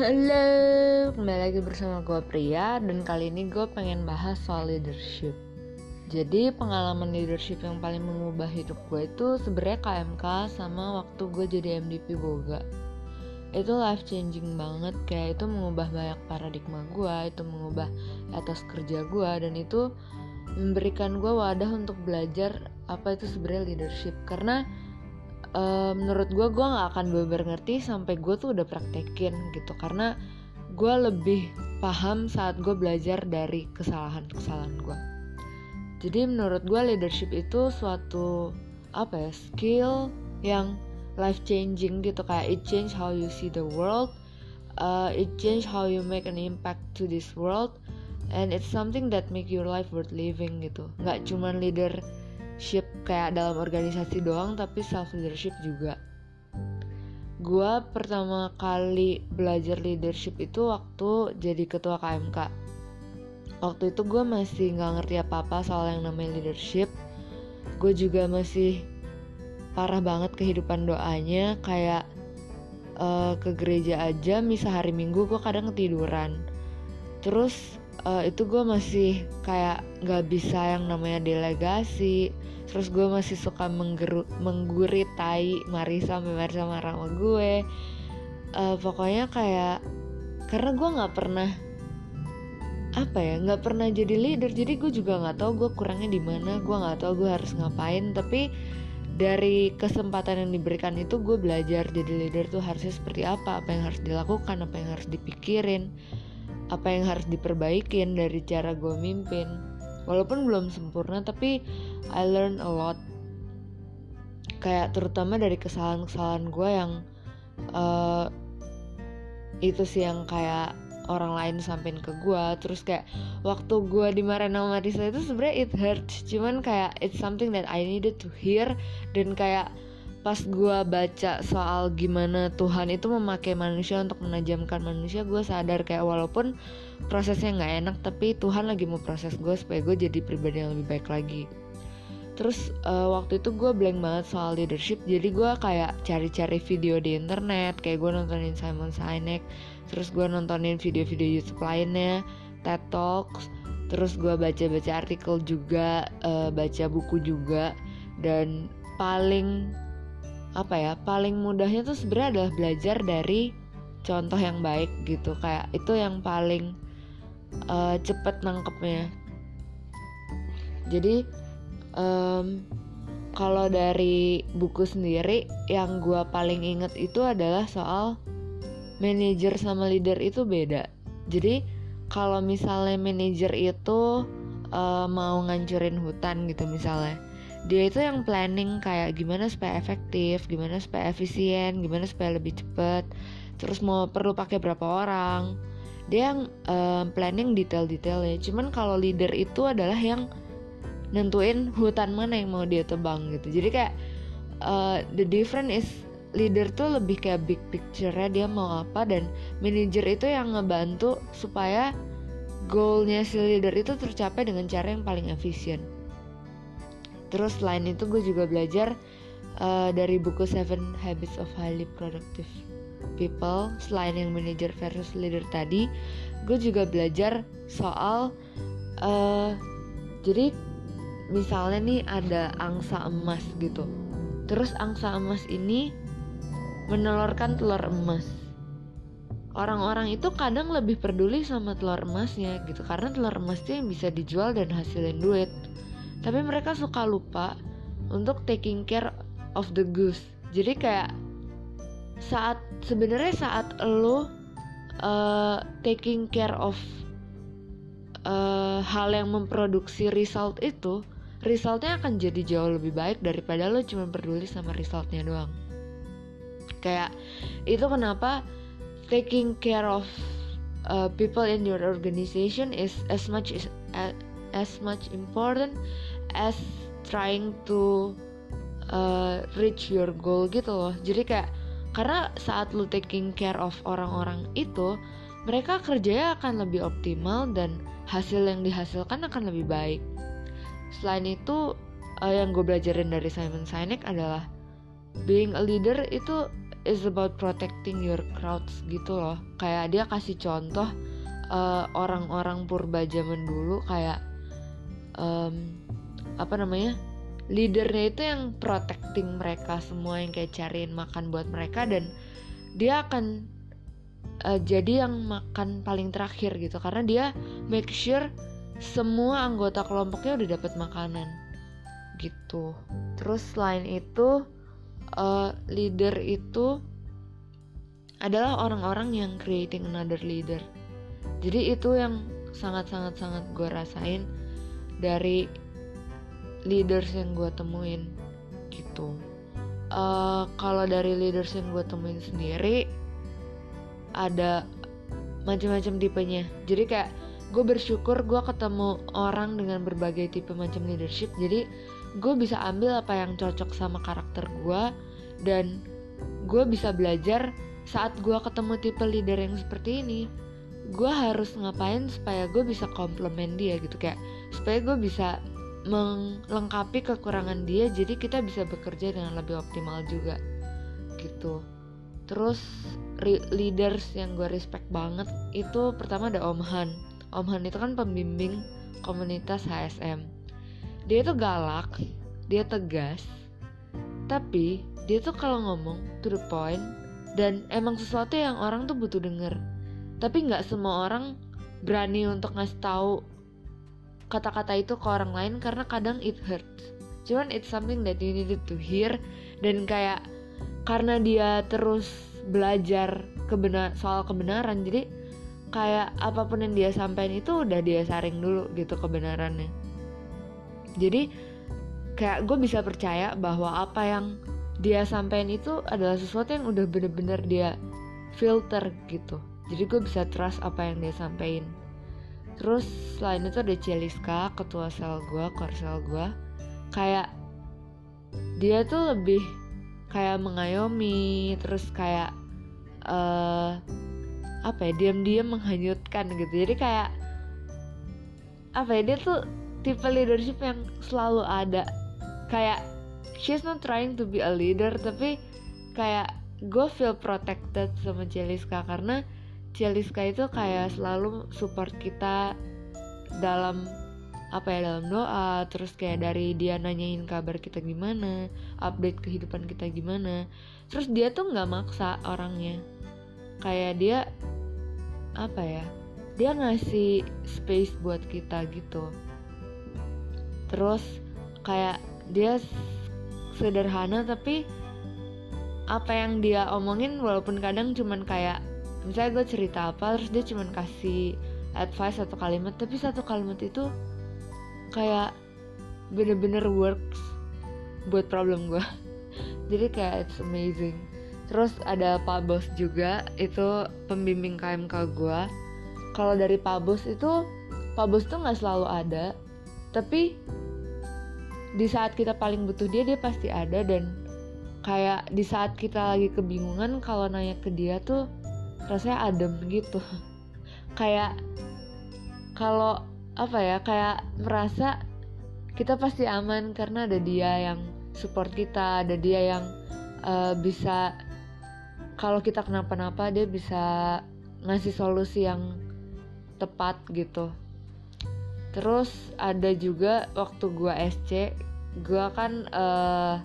Halo, kembali lagi bersama gue Pria dan kali ini gue pengen bahas soal leadership. Jadi pengalaman leadership yang paling mengubah hidup gue itu sebenarnya KMK sama waktu gue jadi MDP Boga. Itu life changing banget, kayak itu mengubah banyak paradigma gue, itu mengubah atas kerja gue dan itu memberikan gue wadah untuk belajar apa itu sebenarnya leadership karena uh, menurut gue gue nggak akan benar ngerti sampai gue tuh udah praktekin gitu. Karena gue lebih paham saat gue belajar dari kesalahan-kesalahan gue jadi menurut gue leadership itu suatu apa ya skill yang life changing gitu. Kayak it change how you see the world uh, it change how you make an impact to this world and it's something that make your life worth living gitu. Nggak cuman leader leadership kayak dalam organisasi doang tapi self leadership juga. Gue pertama kali belajar leadership itu waktu jadi ketua KMK waktu itu gue masih nggak ngerti apa-apa soal yang namanya leadership. Gue juga masih parah banget kehidupan doanya kayak uh, ke gereja aja misal hari minggu gue kadang ketiduran. Terus uh, itu gue masih kayak nggak bisa yang namanya delegasi terus gue masih suka menggeru, mengguritai Marisa sampai Marisa marah sama gue. Uh, pokoknya kayak karena gue nggak pernah apa ya nggak pernah jadi leader. Jadi gue juga nggak tahu gue kurangnya di mana gue nggak tahu gue harus ngapain. Tapi dari kesempatan yang diberikan itu gue belajar jadi leader tuh harusnya seperti apa. Apa yang harus dilakukan apa yang harus dipikirin apa yang harus diperbaikin dari cara gue mimpin walaupun belum sempurna tapi I learn a lot. Kayak terutama dari kesalahan-kesalahan gue yang uh, itu sih yang kayak orang lain sampein ke gue terus kayak waktu gue dimarahin sama Marisa itu sebenarnya it hurts. Cuman kayak it's something that I needed to hear. Dan kayak pas gue baca soal gimana Tuhan itu memakai manusia untuk menajamkan manusia gue sadar kayak walaupun prosesnya nggak enak tapi Tuhan lagi mau proses gue supaya gue jadi pribadi yang lebih baik lagi. Terus uh, waktu itu gue blank banget soal leadership jadi gue kayak cari-cari video di internet kayak gue nontonin Simon Sinek terus gue nontonin video-video YouTube lainnya TED Talks terus gue baca-baca artikel juga uh, baca buku juga dan paling apa ya paling mudahnya tuh sebenarnya adalah belajar dari contoh yang baik gitu. Kayak itu yang paling uh, cepet nangkepnya. Jadi um, kalau dari buku sendiri yang gue paling inget itu adalah soal manajer sama leader itu beda. Jadi kalau misalnya manajer itu uh, mau ngancurin hutan gitu misalnya dia itu yang planning kayak gimana supaya efektif, gimana supaya efisien, gimana supaya lebih cepat. Terus mau perlu pakai berapa orang. Dia yang um, planning detail-detailnya. Cuman kalau leader itu adalah yang nentuin hutan mana yang mau dia tebang gitu. Jadi kayak uh, the difference is leader tuh lebih kayak big picture-nya dia mau apa dan manager itu yang ngebantu supaya goalnya si leader itu tercapai dengan cara yang paling efisien terus selain itu gue juga belajar uh, dari buku Seven Habits of Highly Productive People selain yang manager versus leader tadi gue juga belajar soal uh, jadi misalnya nih ada angsa emas gitu. Terus angsa emas ini menelurkan telur emas. Orang-orang itu kadang lebih peduli sama telur emasnya gitu karena telur emasnya yang bisa dijual dan hasilin duit tapi mereka suka lupa untuk taking care of the goose. Jadi kayak saat sebenarnya saat lo uh, taking care of uh, hal yang memproduksi result itu resultnya akan jadi jauh lebih baik daripada lo cuma peduli sama resultnya doang. Kayak itu kenapa taking care of uh, people in your organization is as much as, as much important as trying to uh, reach your goal gitu loh. Jadi kayak karena saat lu taking care of orang-orang itu mereka kerjanya akan lebih optimal dan hasil yang dihasilkan akan lebih baik. Selain itu uh, yang gue belajarin dari Simon Sinek adalah being a leader itu is about protecting your crowds gitu loh. Kayak dia kasih contoh orang eh, orang-orang purba zaman dulu kayak um, apa namanya leadernya itu yang protecting mereka semua yang kayak cariin makan buat mereka dan dia akan uh, jadi yang makan paling terakhir gitu. Karena dia make sure semua anggota kelompoknya udah dapat makanan gitu. Terus selain itu uh, leader itu adalah orang-orang yang creating another leader. Jadi itu yang sangat-sangat sangat gue rasain dari leaders yang gue temuin gitu. Uh, kalau dari leaders yang gue temuin sendiri ada macam-macam tipenya. Jadi kayak gue bersyukur gue ketemu orang dengan berbagai tipe macam leadership jadi gue bisa ambil apa yang cocok sama karakter gue dan gue bisa belajar saat gue ketemu tipe leader yang seperti ini. Gue harus ngapain supaya gue bisa komplement dia gitu. Kayak supaya gue bisa melengkapi kekurangan dia jadi kita bisa bekerja dengan lebih optimal juga gitu. Terus leaders yang gue respect banget itu pertama ada Om Han. Om Han itu kan pembimbing komunitas HSM dia tuh galak dia tegas tapi dia tuh kalau ngomong to the point dan emang sesuatu yang orang tuh butuh denger. Tapi nggak semua orang berani untuk ngasih tahu kata-kata itu ke orang lain karena kadang it hurts. Cuman it's something that you needed to hear dan kayak karena dia terus belajar kebenar soal kebenaran jadi kayak apa pun yang dia sampaikan itu udah dia saring dulu gitu kebenarannya. Jadi kayak gue bisa percaya bahwa apa yang dia sampaikan itu adalah sesuatu yang udah bener-bener dia filter gitu. Jadi gue bisa trust apa yang dia sampaikan terus selain itu ada Celiska ketua sel gue korsel gue kayak dia tuh lebih kayak mengayomi terus kayak uh, apa ya diam-diam menghanyutkan gitu. Jadi kayak apa ya dia tuh tipe leadership yang selalu ada. Kayak she's not trying to be a leader tapi kayak gue feel protected sama Celiska karena Celiska itu kayak selalu support kita dalam apa ya dalam doa terus kayak dari dia nanyain kabar kita gimana update kehidupan kita gimana. Terus dia tuh nggak maksa orangnya. Kayak dia apa ya dia ngasih space buat kita gitu. Terus kayak dia sederhana tapi apa yang dia omongin walaupun kadang cuman kayak misalnya gue cerita apa terus dia cuman kasih advice satu kalimat tapi satu kalimat itu kayak bener-bener works buat problem gue jadi kayak it's amazing. Terus ada Pak Bos juga itu pembimbing KMK gue kalau dari Pak Bos itu Pak Bos tuh nggak selalu ada tapi di saat kita paling butuh dia dia pasti ada. Dan kayak di saat kita lagi kebingungan kalau nanya ke dia tuh rasanya adem gitu. Kayak kalau apa ya kayak merasa kita pasti aman karena ada dia yang support kita ada dia yang uh, bisa kalau kita kenapa-napa dia bisa ngasih solusi yang tepat gitu. Terus ada juga waktu gua SC gua kan uh,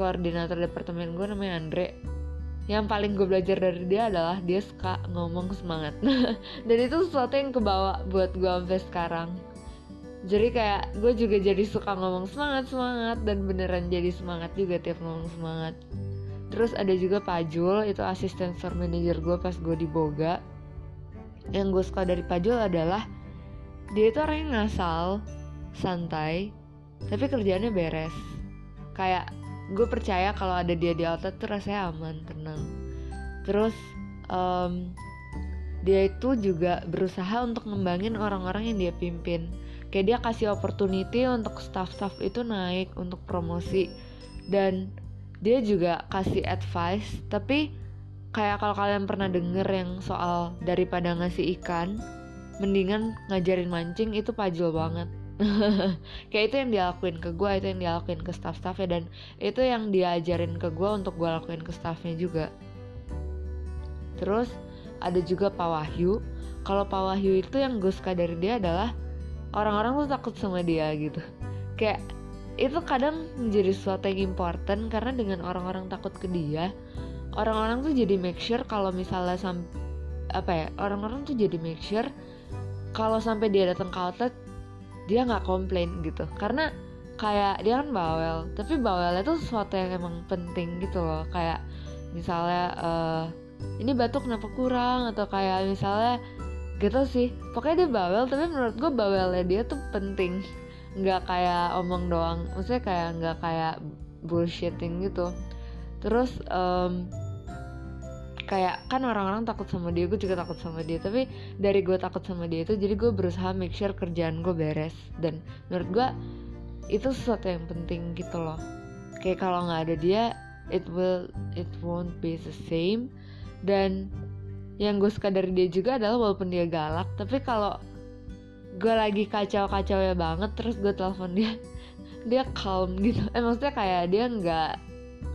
koordinator departemen gue namanya Andre yang paling gue belajar dari dia adalah dia suka ngomong semangat. Dan itu sesuatu yang kebawa buat gue sampai sekarang. Jadi kayak gue juga jadi suka ngomong semangat semangat dan beneran jadi semangat juga tiap ngomong semangat. Terus ada juga Pak Jul itu asisten store manager gue pas gue di Boga. Yang gue suka dari Pak Jul adalah dia itu orang yang ngasal santai tapi kerjaannya beres. Kayak gue percaya kalau ada dia di outlet tuh rasanya aman tenang. Terus um, dia itu juga berusaha untuk ngembangin orang-orang yang dia pimpin. Kayak dia kasih opportunity untuk staff-staff itu naik untuk promosi. Dan dia juga kasih advice tapi kayak kalau kalian pernah denger yang soal daripada ngasih ikan mendingan ngajarin mancing itu pajul banget kayak itu yang dia lakuin ke gue itu yang dia lakuin ke staff-staffnya dan itu yang diajarin ke gue untuk gue lakuin ke staffnya juga. Terus ada juga Pak Wahyu. Kalau Pak Wahyu itu yang gue suka dari dia adalah orang-orang tuh takut sama dia gitu. Kayak itu kadang menjadi sesuatu yang important karena dengan orang-orang takut ke dia orang-orang tuh jadi make sure kalau misalnya sam apa ya orang-orang tuh jadi make sure kalau sampai dia datang ke outlet dia nggak komplain gitu. Karena kayak dia kan bawel. Tapi bawelnya tuh sesuatu yang emang penting gitu loh. Kayak misalnya uh, ini batuk kenapa kurang? Atau kayak misalnya gitu sih. Pokoknya dia bawel tapi menurut gue bawelnya dia tuh penting. Nggak kayak omong doang. Maksudnya kayak nggak kayak bullshitting gitu. Terus um, kayak kan orang-orang takut sama dia gue juga takut sama dia. Tapi dari gue takut sama dia itu jadi gue berusaha make sure kerjaan gue beres. Dan menurut gue itu sesuatu yang penting gitu loh. Kayak kalau nggak ada dia it will it won't be the same. Dan yang gue suka dari dia juga adalah walaupun dia galak tapi kalau gue lagi kacau-kacau ya banget terus gue telepon dia dia calm gitu. Eh maksudnya kayak dia nggak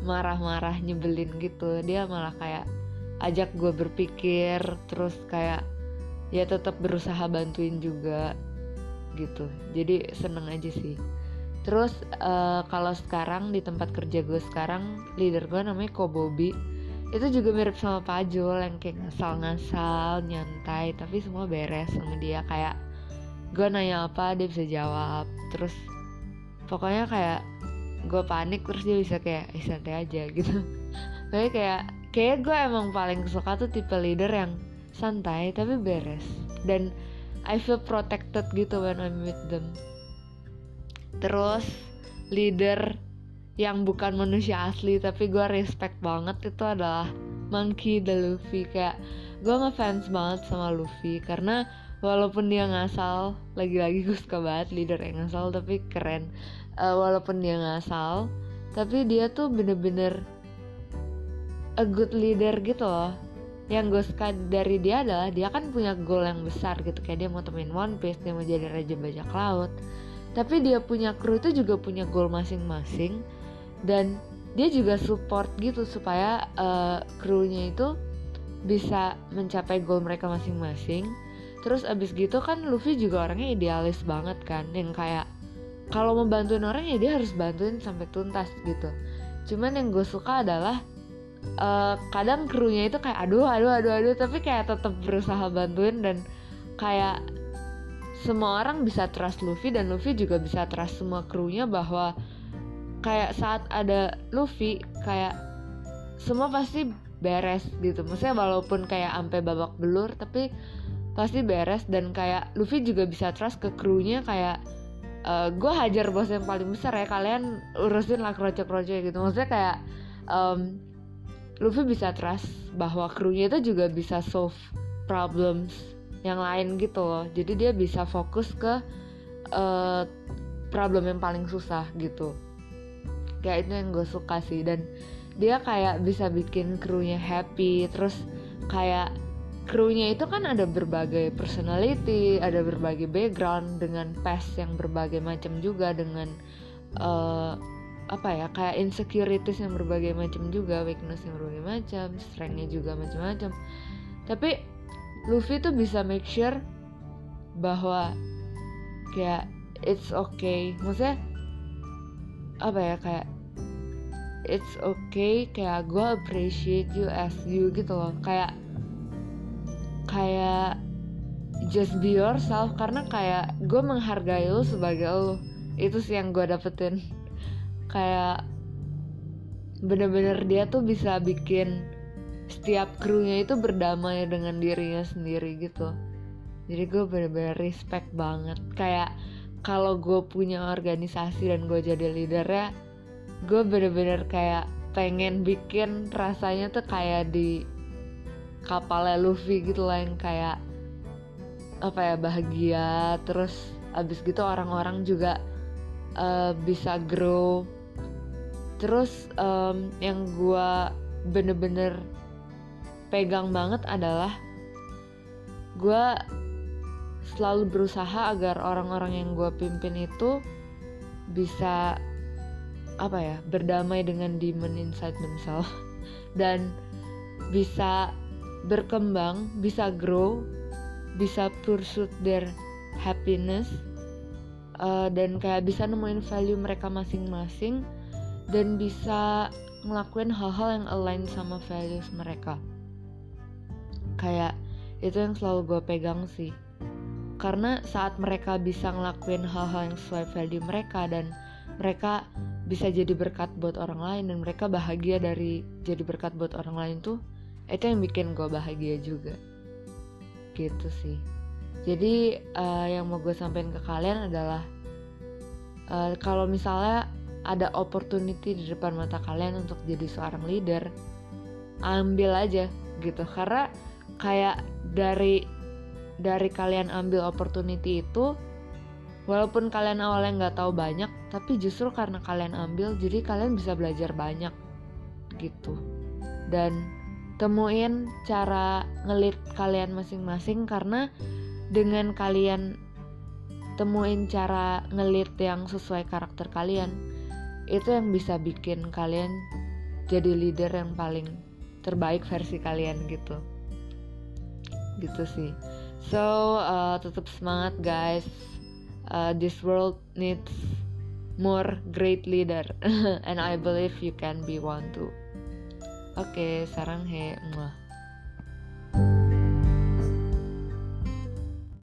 marah-marah nyebelin gitu. Dia malah kayak ajak gue berpikir terus kayak ya tetap berusaha bantuin juga gitu. Jadi seneng aja sih. Terus uh, kalau sekarang di tempat kerja gue sekarang leader gue namanya Kobobi. Itu juga mirip sama Pajul yang kayak ngasal-ngasal nyantai tapi semua beres sama dia. Kayak gue nanya apa dia bisa jawab. Terus pokoknya kayak gue panik terus dia bisa kayak eh, santai aja gitu. Kayak kayak gue emang paling suka tuh tipe leader yang santai tapi beres. Dan I feel protected gitu when I'm with them. Terus leader yang bukan manusia asli tapi gue respect banget itu adalah Monkey the Luffy. Kayak gue ngefans banget sama Luffy karena walaupun dia ngasal lagi-lagi gue suka banget leader yang ngasal tapi keren. Uh, walaupun dia ngasal tapi dia tuh bener-bener a good leader gitu loh. Yang gue suka dari dia adalah dia kan punya goal yang besar gitu. Kayak dia mau temuin One Piece dia mau jadi raja bajak laut. Tapi dia punya kru itu juga punya goal masing-masing. Dan dia juga support gitu supaya uh, krunya itu bisa mencapai goal mereka masing-masing. Terus abis gitu kan Luffy juga orangnya idealis banget kan. Yang kayak kalau mau bantuin orang ya dia harus bantuin sampai tuntas gitu. Cuman yang gue suka adalah uh, kadang krunya itu kayak aduh aduh aduh aduh tapi kayak tetap berusaha bantuin dan kayak semua orang bisa trust Luffy dan Luffy juga bisa trust semua krunya bahwa kayak saat ada Luffy kayak semua pasti beres gitu. Maksudnya walaupun kayak sampai babak belur tapi pasti beres dan kayak Luffy juga bisa trust ke krunya kayak uh, eh, gue hajar bos yang paling besar ya kalian urusin lah kroco-kroco gitu. Maksudnya kayak um, Luffy bisa trust bahwa krunya itu juga bisa solve problems yang lain gitu loh. Jadi dia bisa fokus ke uh, problem yang paling susah gitu. Kayak itu yang gue suka sih. Dan dia kayak bisa bikin krunya happy. Terus kayak krunya itu kan ada berbagai personality ada berbagai background dengan past yang berbagai macam juga dengan uh, apa ya kayak insecurities yang berbagai macam juga weakness yang berbagai macam strengthnya juga macam-macam. Tapi Luffy tuh bisa make sure bahwa kayak it's okay. Maksudnya apa ya kayak it's okay kayak gue appreciate you as you gitu loh. Kayak kayak just be yourself. Karena kayak gue menghargai lo sebagai lo itu sih yang gue dapetin kayak bener-bener dia tuh bisa bikin setiap krunya itu berdamai dengan dirinya sendiri gitu. Jadi gue bener-bener respect banget. Kayak kalau gue punya organisasi dan gue jadi leader ya gue bener-bener kayak pengen bikin rasanya tuh kayak di kapalnya Luffy gitu lah yang kayak apa ya bahagia. Terus abis gitu orang-orang juga uh, bisa grow terus um, yang gue bener-bener pegang banget adalah gue selalu berusaha agar orang-orang yang gue pimpin itu bisa apa ya berdamai dengan demon inside themselves. Dan bisa berkembang, bisa grow, bisa pursuit their happiness uh, dan kayak bisa nemuin value mereka masing-masing dan bisa ngelakuin hal-hal yang align sama values mereka. Kayak itu yang selalu gue pegang sih. Karena saat mereka bisa ngelakuin hal-hal yang sesuai value mereka dan mereka bisa jadi berkat buat orang lain dan mereka bahagia dari jadi berkat buat orang lain tuh itu yang bikin gue bahagia juga. Gitu sih. Jadi uh, yang mau gue sampaikan ke kalian adalah uh, kalau misalnya ada opportunity di depan mata kalian untuk jadi seorang leader ambil aja gitu. Karena kayak dari dari kalian ambil opportunity itu walaupun kalian awalnya nggak tahu banyak tapi justru karena kalian ambil jadi kalian bisa belajar banyak gitu. Dan temuin cara ngelit kalian masing-masing karena dengan kalian temuin cara ngelit yang sesuai karakter kalian itu yang bisa bikin kalian jadi leader yang paling terbaik versi kalian gitu. Gitu sih. So uh, tetap semangat guys. Uh, this world needs more great leader. And I believe you can be one too. Oke okay, sarang he muah